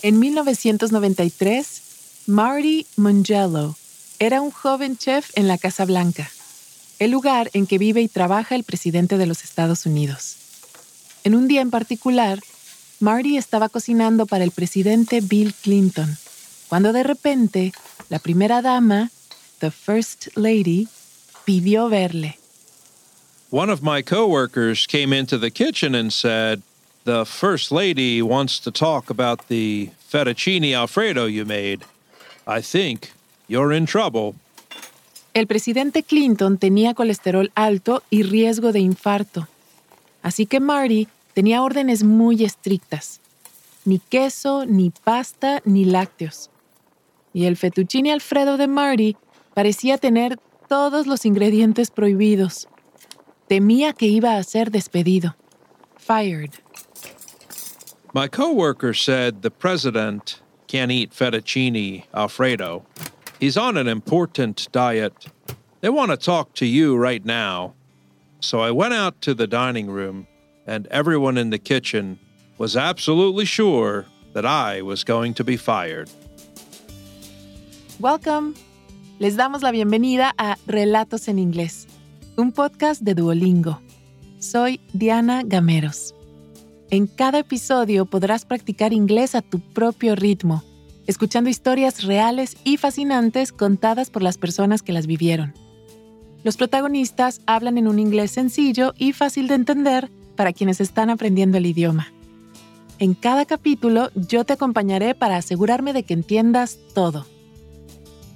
En 1993, Marty Mongello era un joven chef en la Casa Blanca, el lugar en que vive y trabaja el presidente de los Estados Unidos. En un día en particular, Marty estaba cocinando para el presidente Bill Clinton, cuando de repente la primera dama, the First Lady, pidió verle. One of my coworkers came into the kitchen and said, The First Lady wants to talk about the fettuccine Alfredo you made. I think you're in trouble. El presidente Clinton tenía colesterol alto y riesgo de infarto. Así que Marty tenía órdenes muy estrictas. Ni queso, ni pasta, ni lácteos. Y el fettuccine Alfredo de Marty parecía tener todos los ingredientes prohibidos. Temía que iba a ser despedido. Fired. My coworker said the president can't eat fettuccine Alfredo. He's on an important diet. They want to talk to you right now. So I went out to the dining room, and everyone in the kitchen was absolutely sure that I was going to be fired. Welcome. Les damos la bienvenida a Relatos en Inglés un podcast de Duolingo. Soy Diana Gameros. En cada episodio podrás practicar inglés a tu propio ritmo, escuchando historias reales y fascinantes contadas por las personas que las vivieron. Los protagonistas hablan en un inglés sencillo y fácil de entender para quienes están aprendiendo el idioma. En cada capítulo yo te acompañaré para asegurarme de que entiendas todo.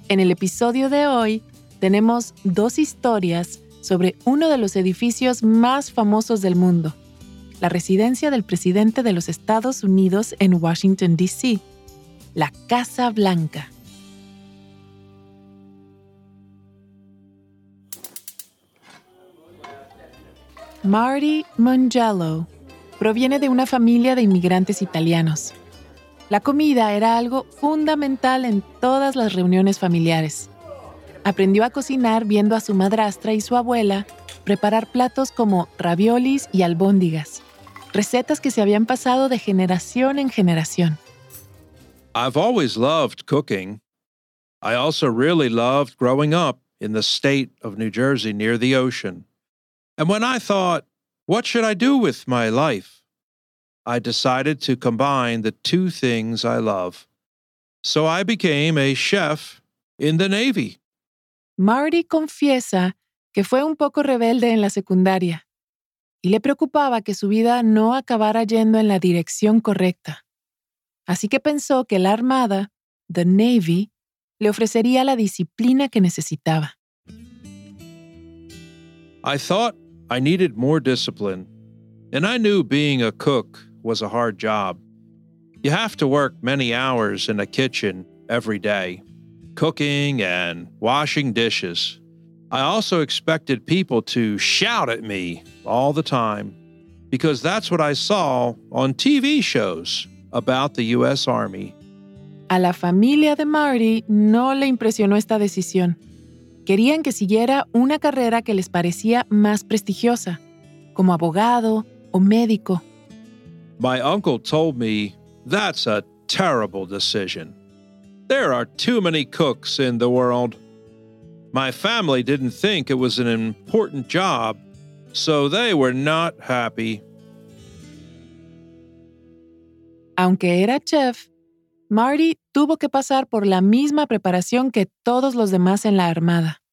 En el episodio de hoy tenemos dos historias sobre uno de los edificios más famosos del mundo, la residencia del presidente de los Estados Unidos en Washington, D.C., la Casa Blanca. Marty Mongello proviene de una familia de inmigrantes italianos. La comida era algo fundamental en todas las reuniones familiares. Aprendió a cocinar viendo a su madrastra y su abuela preparar platos como raviolis y albóndigas, recetas que se habían pasado de generación en generación. I've always loved cooking. I also really loved growing up in the state of New Jersey near the ocean. And when I thought, what should I do with my life? I decided to combine the two things I love. So I became a chef in the Navy. Marty confiesa que fue un poco rebelde en la secundaria y le preocupaba que su vida no acabara yendo en la dirección correcta. Así que pensó que la Armada, the Navy, le ofrecería la disciplina que necesitaba. I thought I needed more discipline, and I knew being a cook was a hard job. You have to work many hours in a kitchen every day. cooking and washing dishes. I also expected people to shout at me all the time because that's what I saw on TV shows about the U.S. Army. A la familia de Marty no le impresionó esta decisión. Querían que siguiera una carrera que les parecía más prestigiosa, como abogado o médico. My uncle told me that's a terrible decision. There are too many cooks in the world. My family didn't think it was an important job, so they were not happy. Aunque era chef, Marty tuvo que pasar por la misma preparación que todos los demás en la Armada.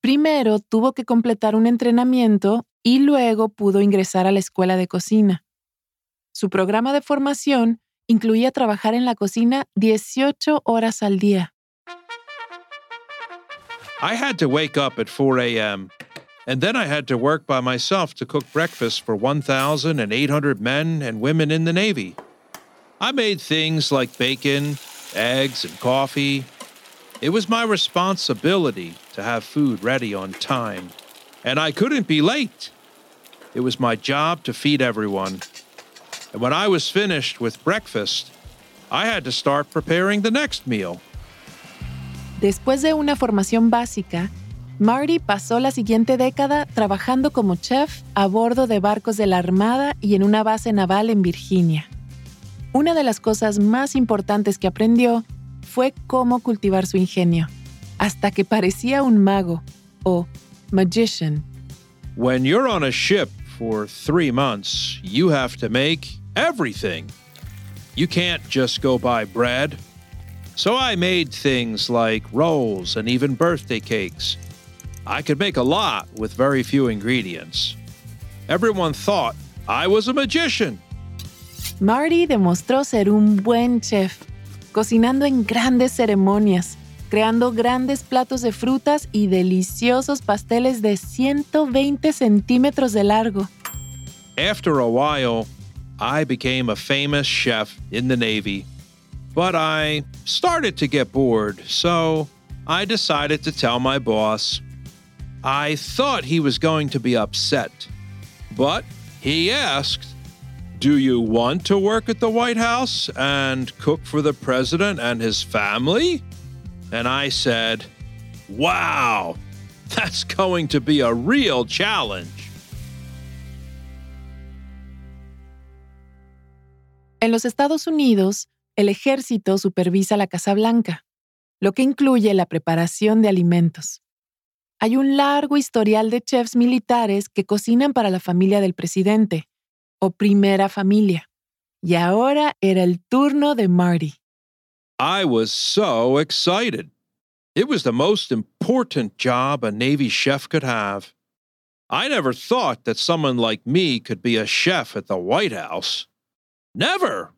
Primero tuvo que completar un entrenamiento y luego pudo ingresar a la escuela de cocina. Su programa de formación incluía trabajar en la cocina 18 horas al día. I had to wake up at 4 a.m. and then I had to work by myself to cook breakfast for 1,800 men and women in the Navy. I made things like bacon, eggs, and coffee. It was my responsibility to have food ready on time, and I couldn't be late. It was my job to feed everyone. And when I was finished with breakfast, I had to start preparing the next meal. Después de una formación básica, Marty pasó la siguiente década trabajando como chef a bordo de barcos de la Armada y en una base naval en Virginia. Una de las cosas más importantes que aprendió fue cómo cultivar su ingenio, hasta que parecía un mago o magician. When you're on a ship for three months, you have to make everything. You can't just go buy bread. So I made things like rolls and even birthday cakes. I could make a lot with very few ingredients. Everyone thought I was a magician. Marty demostró ser un buen chef, cocinando en grandes ceremonias, creando grandes platos de frutas y deliciosos pasteles de 120 centímetros de largo. After a while, I became a famous chef in the Navy, but I started to get bored, so I decided to tell my boss. I thought he was going to be upset, but he asked, Do you want to work at the White House and cook for the president and his family? And I said, Wow, that's going to be a real challenge. En los Estados Unidos, el ejército supervisa la Casa Blanca, lo que incluye la preparación de alimentos. Hay un largo historial de chefs militares que cocinan para la familia del presidente, o primera familia. Y ahora era el turno de Marty. I was so excited. It was the most important job a Navy chef could have. I never thought that someone like me could be a chef at the White House. Never.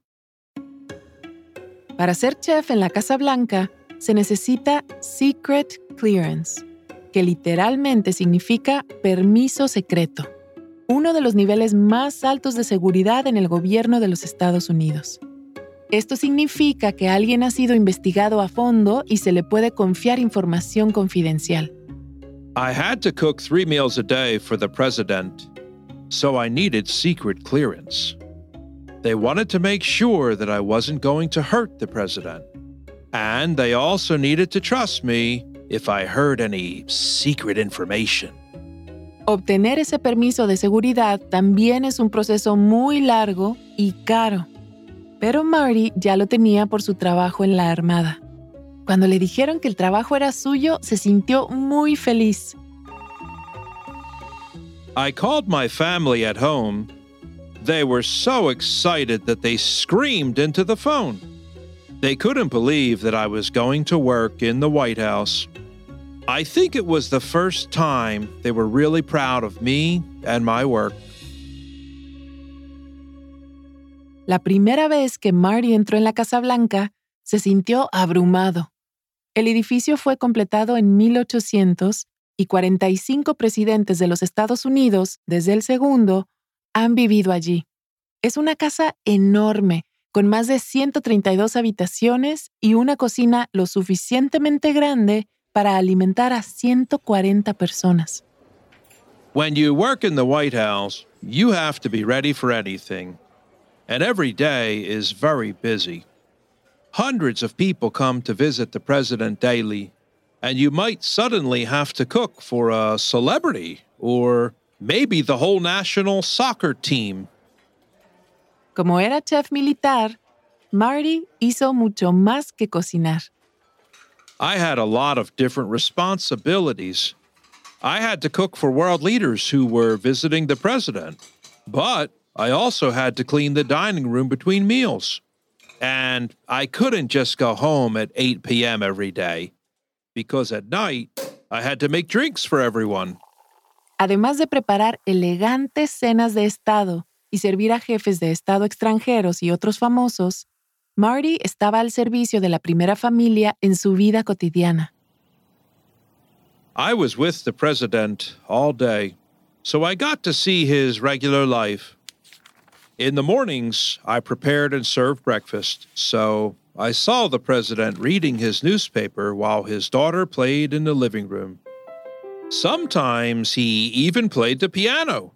Para ser chef en la Casa Blanca se necesita Secret Clearance, que literalmente significa permiso secreto, uno de los niveles más altos de seguridad en el gobierno de los Estados Unidos. Esto significa que alguien ha sido investigado a fondo y se le puede confiar información confidencial. I had to cook three meals a day for the president, so I needed secret clearance. They wanted to make sure that I wasn't going to hurt the president. And they also needed to trust me if I heard any secret information. Obtener ese permiso de seguridad también es un proceso muy largo y caro. Pero Marty ya lo tenía por su trabajo en la Armada. Cuando le dijeron que el trabajo era suyo, se sintió muy feliz. I called my family at home. They were so excited that they screamed into the phone. They couldn't believe that I was going to work in the White House. I think it was the first time they were really proud of me and my work. La primera vez que Marty entró en la Casa Blanca, se sintió abrumado. El edificio fue completado en 1800 y 45 presidentes de los Estados Unidos, desde el segundo, han vivido allí. Es una casa enorme, con más de 132 habitaciones y una cocina lo suficientemente grande para alimentar a 140 personas. When you work in the White House, you have to be ready for anything. And every day is very busy. Hundreds of people come to visit the president daily, and you might suddenly have to cook for a celebrity or maybe the whole national soccer team. Como era chef militar, Marty hizo mucho más que cocinar. I had a lot of different responsibilities. I had to cook for world leaders who were visiting the president, but I also had to clean the dining room between meals. And I couldn't just go home at 8 p.m. every day, because at night I had to make drinks for everyone. Además de preparar elegantes cenas de Estado y servir a jefes de Estado extranjeros y otros famosos, Marty estaba al servicio de la primera familia en su vida cotidiana. I was with the president all day, so I got to see his regular life. In the mornings, I prepared and served breakfast, so I saw the president reading his newspaper while his daughter played in the living room. Sometimes he even played the piano.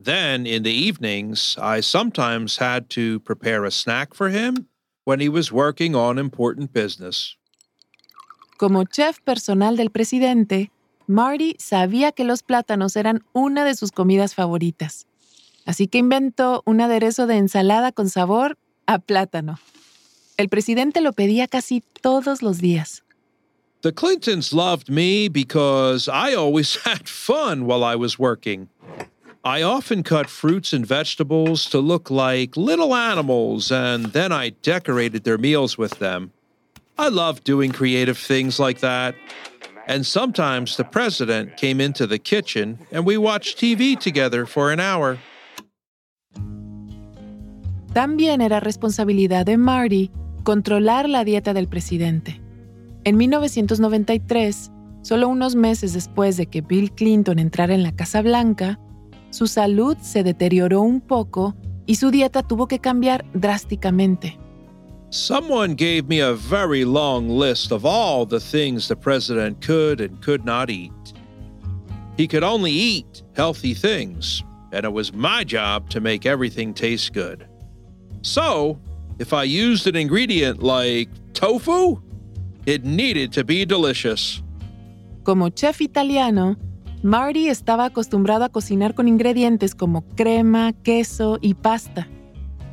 Then, in the evenings, I sometimes had to prepare a snack for him when he was working on important business. Como chef personal del presidente, Marty sabía que los plátanos eran una de sus comidas favoritas. Así que inventó un aderezo de ensalada con sabor a plátano. El presidente lo pedía casi todos los días. The Clintons loved me because I always had fun while I was working. I often cut fruits and vegetables to look like little animals, and then I decorated their meals with them. I love doing creative things like that. And sometimes the president came into the kitchen and we watched TV together for an hour. También era responsabilidad de Marty controlar la dieta del presidente. En 1993, solo unos meses después de que Bill Clinton entrara en la Casa Blanca, su salud se deterioró un poco y su dieta tuvo que cambiar drásticamente. Someone gave me a very long list of all the things the president could and could not eat. He could only eat healthy things, and it was my job to make everything taste good. So, if I used an ingredient like tofu, it needed to be delicious. Como chef italiano, Marty estaba acostumbrado a cocinar con ingredientes como crema, queso y pasta.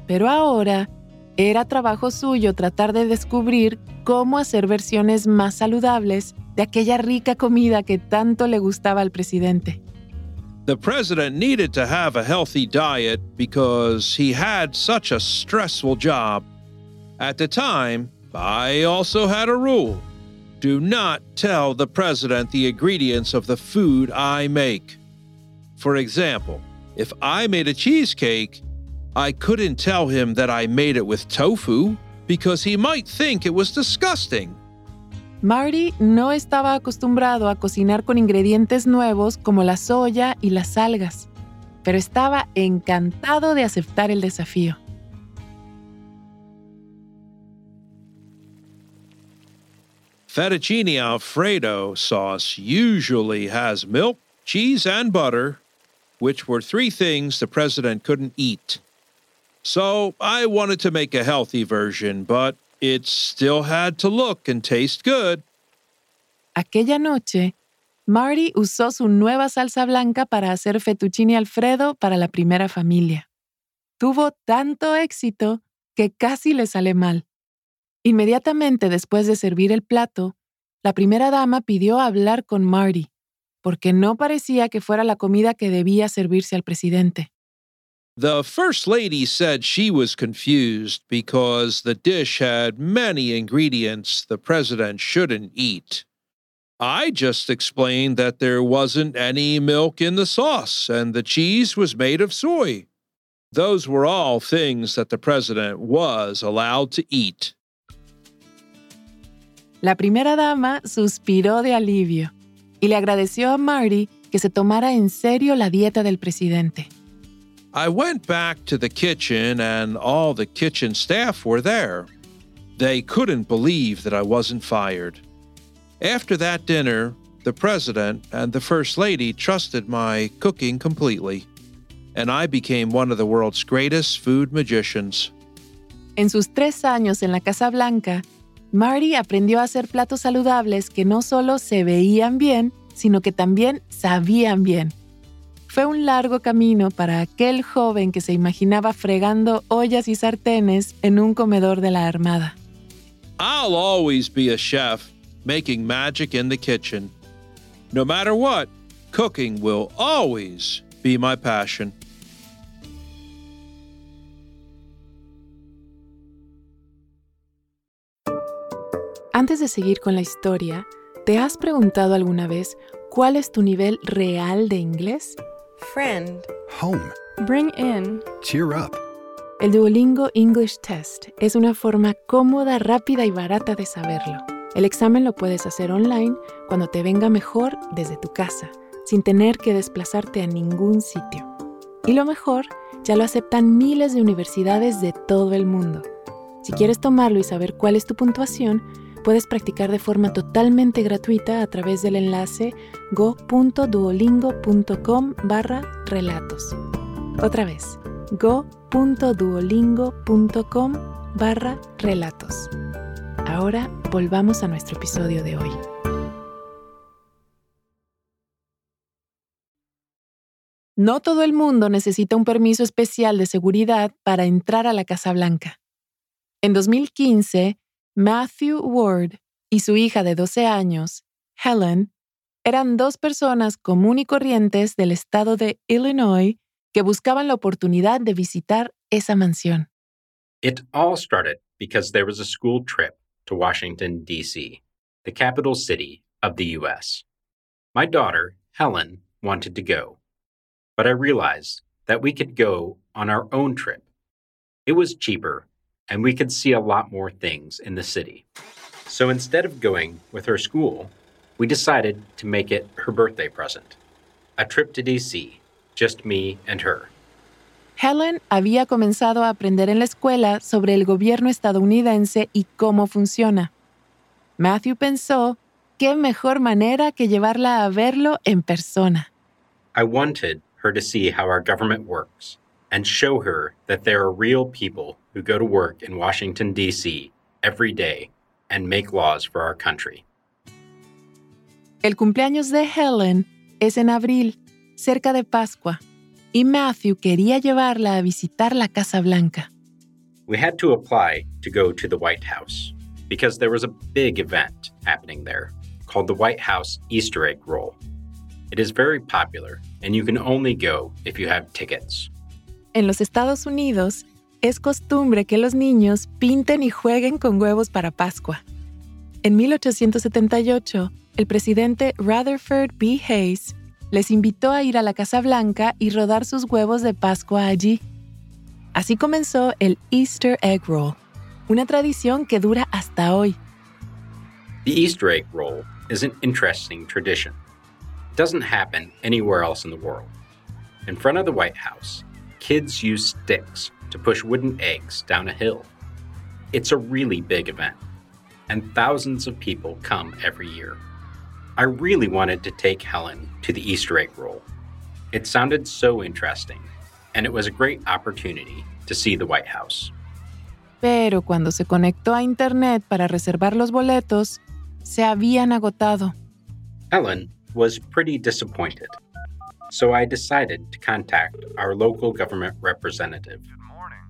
Pero ahora era trabajo suyo tratar de descubrir cómo hacer versiones más saludables de aquella rica comida que tanto le gustaba al presidente. The president needed to have a healthy diet because he had such a stressful job. At the time, I also had a rule do not tell the president the ingredients of the food I make. For example, if I made a cheesecake, I couldn't tell him that I made it with tofu because he might think it was disgusting. Marty no estaba acostumbrado a cocinar con ingredientes nuevos como la soya y las algas, pero estaba encantado de aceptar el desafío. Fettuccine Alfredo sauce usually has milk, cheese, and butter, which were three things the president couldn't eat. So I wanted to make a healthy version, but it still had to look and taste good. Aquella noche, Marty usó su nueva salsa blanca para hacer fettuccine Alfredo para la primera familia. Tuvo tanto éxito que casi le sale mal. Inmediatamente después de servir el plato, la primera dama pidió hablar con Marty, porque no parecía que fuera la comida que debía servirse al presidente. The First Lady said she was confused because the dish had many ingredients the President shouldn't eat. I just explained that there wasn't any milk in the sauce and the cheese was made of soy. Those were all things that the President was allowed to eat. La primera dama suspiró de alivio y le agradeció a Marty que se tomara en serio la dieta del presidente. I went back to the kitchen, and all the kitchen staff were there. They couldn't believe that I wasn't fired. After that dinner, the president and the first lady trusted my cooking completely, and I became one of the world's greatest food magicians. En sus tres años en la Casa Blanca, Marty aprendió a hacer platos saludables que no solo se veían bien, sino que también sabían bien. Fue un largo camino para aquel joven que se imaginaba fregando ollas y sartenes en un comedor de la Armada. I'll always be a chef, making magic in the kitchen. No matter what, cooking will always be my passion. Antes de seguir con la historia, ¿te has preguntado alguna vez cuál es tu nivel real de inglés? Friend. Home. Bring in. Cheer up. El Duolingo English Test es una forma cómoda, rápida y barata de saberlo. El examen lo puedes hacer online cuando te venga mejor desde tu casa, sin tener que desplazarte a ningún sitio. Y lo mejor, ya lo aceptan miles de universidades de todo el mundo. Si quieres tomarlo y saber cuál es tu puntuación, puedes practicar de forma totalmente gratuita a través del enlace go.duolingo.com barra relatos. Otra vez, go.duolingo.com barra relatos. Ahora volvamos a nuestro episodio de hoy. No todo el mundo necesita un permiso especial de seguridad para entrar a la Casa Blanca. En 2015, Matthew Ward y su hija de 12 años, Helen, eran dos personas común y corrientes del estado de Illinois que buscaban la oportunidad de visitar esa mansión. It all started because there was a school trip to Washington, D.C., the capital city of the U.S. My daughter, Helen, wanted to go, but I realized that we could go on our own trip. It was cheaper, and we could see a lot more things in the city. So instead of going with her school, we decided to make it her birthday present a trip to DC, just me and her. Helen había comenzado a aprender en la escuela sobre el gobierno estadounidense y cómo funciona. Matthew pensó, qué mejor manera que llevarla a verlo en persona. I wanted her to see how our government works and show her that there are real people who go to work in Washington, D.C. every day and make laws for our country. El cumpleaños de Helen es en abril, cerca de Pascua, y Matthew quería llevarla a visitar la Casa Blanca. We had to apply to go to the White House because there was a big event happening there called the White House Easter egg roll. It is very popular and you can only go if you have tickets. En los Estados Unidos, es costumbre que los niños pinten y jueguen con huevos para Pascua. En 1878, el presidente Rutherford B. Hayes les invitó a ir a la Casa Blanca y rodar sus huevos de Pascua allí. Así comenzó el Easter Egg Roll, una tradición que dura hasta hoy. The Easter egg roll is an interesting tradition. It doesn't happen anywhere else in the world. In front of the White House, kids use sticks to push wooden eggs down a hill. It's a really big event, and thousands of people come every year. I really wanted to take Helen to the Easter egg roll. It sounded so interesting, and it was a great opportunity to see the White House. Pero cuando se conectó a Internet para reservar los boletos, se habían agotado. Helen was pretty disappointed, so I decided to contact our local government representative,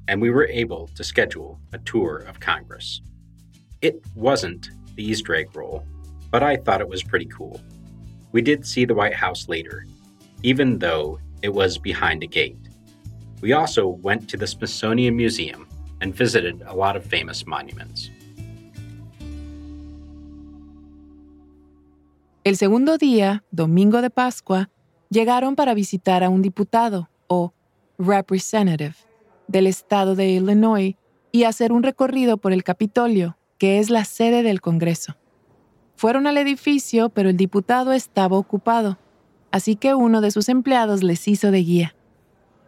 and we were able to schedule a tour of Congress. It wasn't the Easter egg roll, but I thought it was pretty cool. We did see the White House later, even though it was behind a gate. We also went to the Smithsonian Museum and visited a lot of famous monuments. El segundo día, domingo de Pascua, llegaron para visitar a un diputado, o representative, del estado de Illinois y hacer un recorrido por el Capitolio, que es la sede del Congreso. Fueron al edificio, pero el diputado estaba ocupado, así que uno de sus empleados les hizo de guía.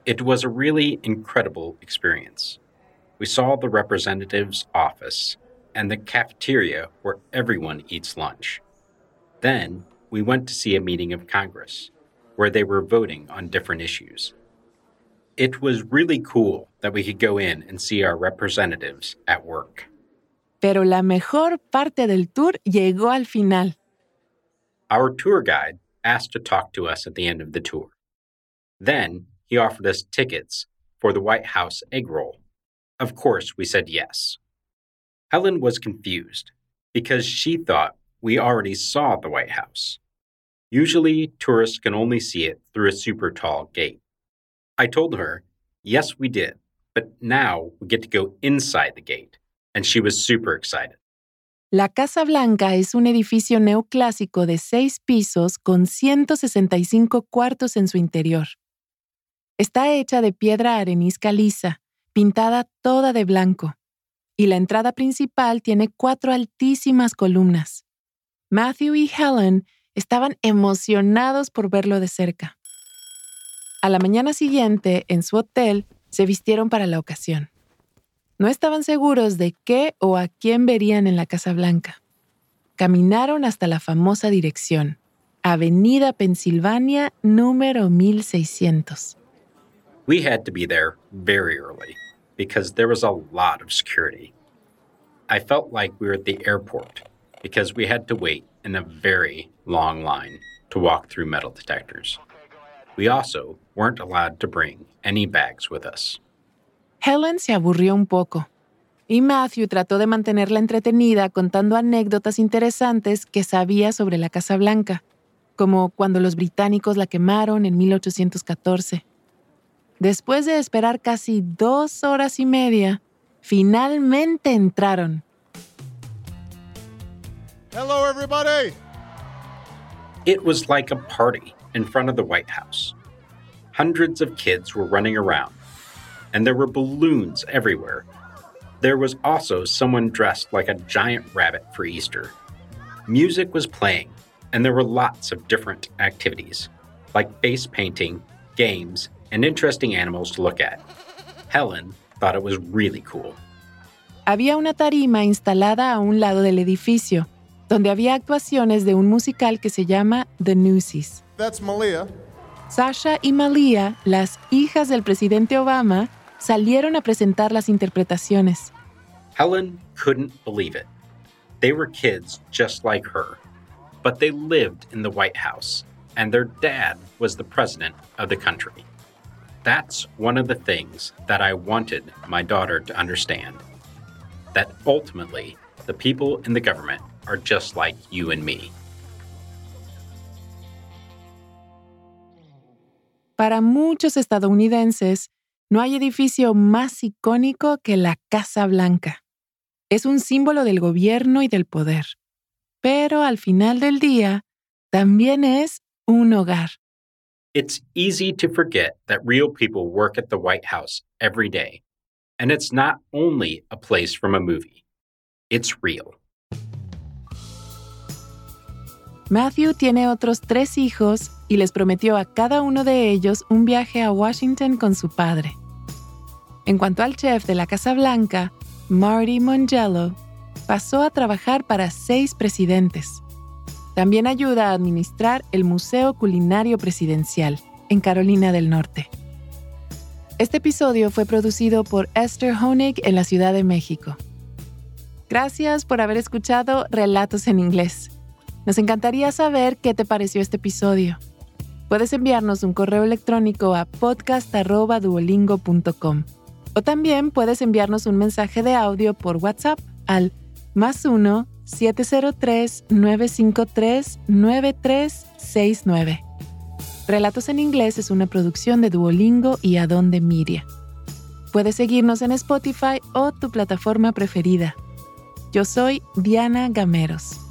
It was a really incredible experience. We saw the representative's office and the cafeteria where everyone eats lunch. Then we went to see a meeting of Congress where they were voting on different issues. It was really cool that we could go in and see our representatives at work. Pero la mejor parte del tour llegó al final. Our tour guide asked to talk to us at the end of the tour. Then he offered us tickets for the White House egg roll. Of course, we said yes. Helen was confused because she thought we already saw the White House. Usually, tourists can only see it through a super tall gate. I told her, yes, we did, but now we get to go inside the gate, and she was super excited. La Casa Blanca es un edificio neoclásico de seis pisos con 165 cuartos en su interior. Está hecha de piedra arenisca lisa, pintada toda de blanco, y la entrada principal tiene cuatro altísimas columnas. Matthew y Helen estaban emocionados por verlo de cerca. A la mañana siguiente, en su hotel, se vistieron para la ocasión. No estaban seguros de qué o a quién verían en la Casa Blanca. Caminaron hasta la famosa dirección, Avenida Pensilvania número 1600. We had to be there very early because there was a lot of security. I felt like we were at the airport because we had to wait in a very long line to walk through metal detectors. We also weren't allowed to bring any bags with us. Helen se aburrió un poco. y Matthew trató de mantenerla entretenida contando anécdotas interesantes que sabía sobre la Casa Blanca, como cuando los británicos la quemaron en 1814. Después de esperar casi dos horas y media, finalmente entraron. Hello, everybody. It was like a party in front of the White House. Hundreds of kids were running around, and there were balloons everywhere. There was also someone dressed like a giant rabbit for Easter. Music was playing, and there were lots of different activities, like face painting, games, and interesting animals to look at. Helen thought it was really cool. Había una tarima instalada a un lado del edificio, donde había actuaciones de un musical que se llama The Newsies. That's Malia. Sasha y Malia, las hijas del presidente Obama, salieron a presentar las interpretaciones. Helen couldn't believe it. They were kids just like her, but they lived in the White House, and their dad was the president of the country. That's one of the things that I wanted my daughter to understand that ultimately, the people in the government are just like you and me. Para muchos estadounidenses, no hay edificio más icónico que la Casa Blanca. Es un símbolo del gobierno y del poder. Pero al final del día, también es un hogar. It's easy to forget that real people work at the White House every day. And it's not only a place from a movie, it's real. Matthew tiene otros tres hijos y les prometió a cada uno de ellos un viaje a Washington con su padre. En cuanto al chef de la Casa Blanca, Marty Mongello, pasó a trabajar para seis presidentes. También ayuda a administrar el Museo Culinario Presidencial en Carolina del Norte. Este episodio fue producido por Esther Honig en la Ciudad de México. Gracias por haber escuchado Relatos en Inglés. Nos encantaría saber qué te pareció este episodio. Puedes enviarnos un correo electrónico a podcast.duolingo.com o también puedes enviarnos un mensaje de audio por WhatsApp al más 1-703-953-9369. Relatos en Inglés es una producción de Duolingo y Adonde Media. Puedes seguirnos en Spotify o tu plataforma preferida. Yo soy Diana Gameros.